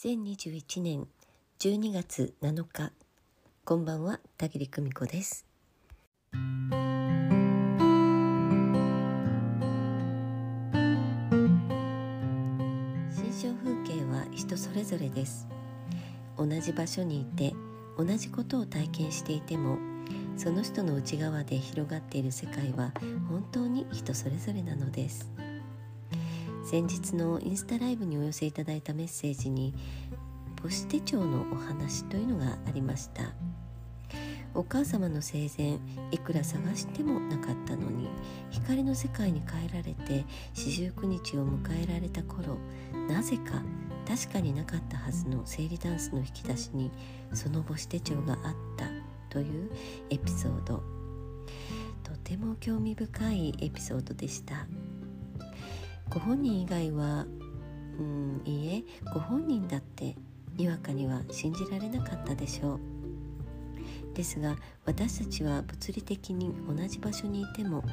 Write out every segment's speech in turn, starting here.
2021年12月7日こんばんは田切久美子です。心象風景は人それぞれです。同じ場所にいて同じことを体験していてもその人の内側で広がっている世界は本当に人それぞれなのです。先日のインスタライブにお寄せいただいたメッセージに母子手帳のお話というのがありました。お母様の生前いくら探してもなかったのに光の世界に変えられて四十九日を迎えられた頃なぜか確かになかったはずの生理ダンスの引き出しにその母子手帳があったというエピソード。とても興味深いエピソードでした。ご本人以外はうんいいえご本人だってにわかには信じられなかったでしょう。ですが私たちは物理的に同じ場所にいても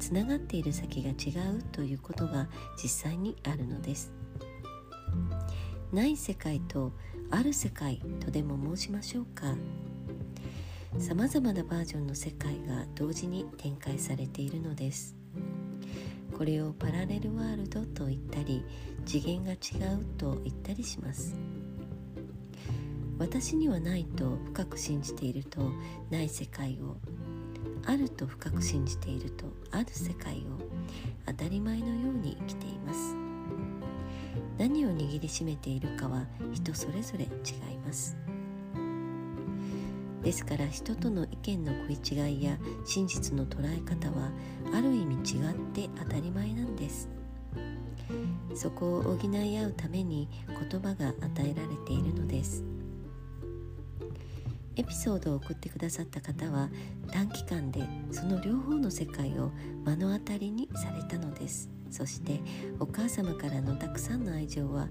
つながっている先が違うということが実際にあるのです。ない世界とある世界とでも申しましょうか。さまざまなバージョンの世界が同時に展開されているのです。これをパラレルワールドと言ったり次元が違うと言ったりします。私にはないと深く信じているとない世界をあると深く信じているとある世界を当たり前のように生きています。何を握りしめているかは人それぞれ違います。ですから人との意見の食い違いや真実の捉え方はある意味違って当たり前なんです。そこを補い合うために言葉が与えられているのです。エピソードを送ってくださった方は短期間でその両方の世界を目の当たりにされたのです。そしてお母様からのたくさんの愛情は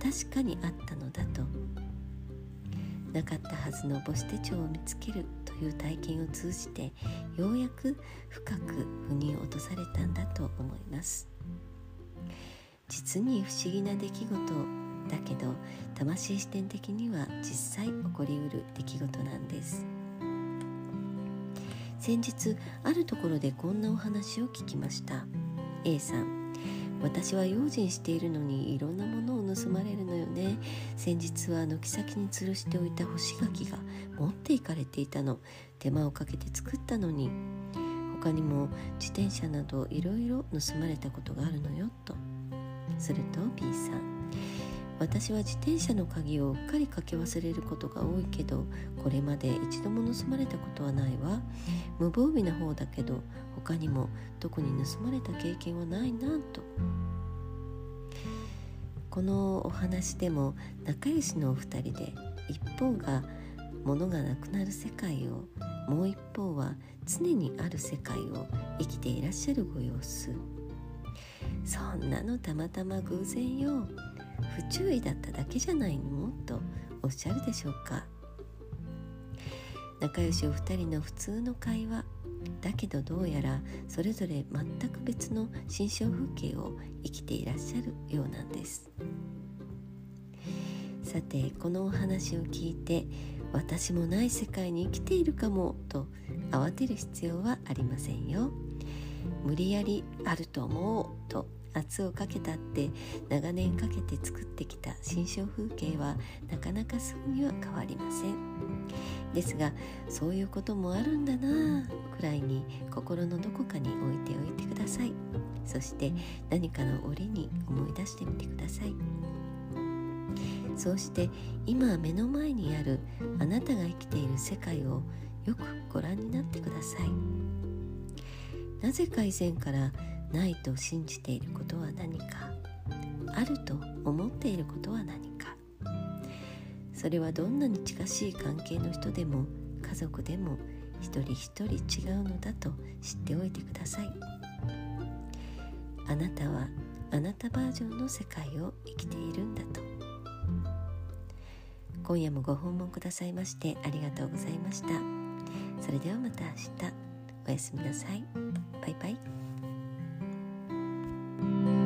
確かにあったのだと。なかったはずの母子手帳を見つけるという体験を通じてようやく深く腑に落とされたんだと思います。実に不思議な出来事だけど魂視点的には実際起こりうる出来事なんです。先日あるところでこんなお話を聞きました。A さん。私は用心しているのにいろんなものを盗まれるのよね。先日は軒先に吊るしておいた干し柿が持っていかれていたの。手間をかけて作ったのに。他にも自転車などいろいろ盗まれたことがあるのよと。すると B さん。私は自転車の鍵をうっかりかけ忘れることが多いけどこれまで一度も盗まれたことはないわ。無防備な方だけど他にも特に盗まれた経験はないなと。このお話でも仲良しのお二人で一方が物がなくなる世界をもう一方は常にある世界を生きていらっしゃるご様子。そんなのたまたま偶然よ不注意だっただけじゃないの？とおっしゃるでしょうか。仲良しお二人の普通の会話だけどどうやらそれぞれ全く別の心象風景を生きていらっしゃるようなんです。さてこのお話を聞いて私もない世界に生きているかもと慌てる必要はありませんよ。無理やりあると思うと圧をかけたって長年かけて作ってきた心象風景はなかなかすぐには変わりません。ですがそういうこともあるんだなぁくらいに心のどこかに置いておいてください。そして何かの折に思い出してみてください。そうして今目の前にあるあなたが生きている世界をよくご覧になってください。なぜか以前からないと信じていることは何かあると思っていることは何か。それはどんなに近しい関係の人でも家族でも一人一人違うのだと知っておいてください。あなたはあなたバージョンの世界を生きているんだと。今夜もご訪問くださいましてありがとうございました。それではまた明日。おやすみなさい。バイバイ。thank you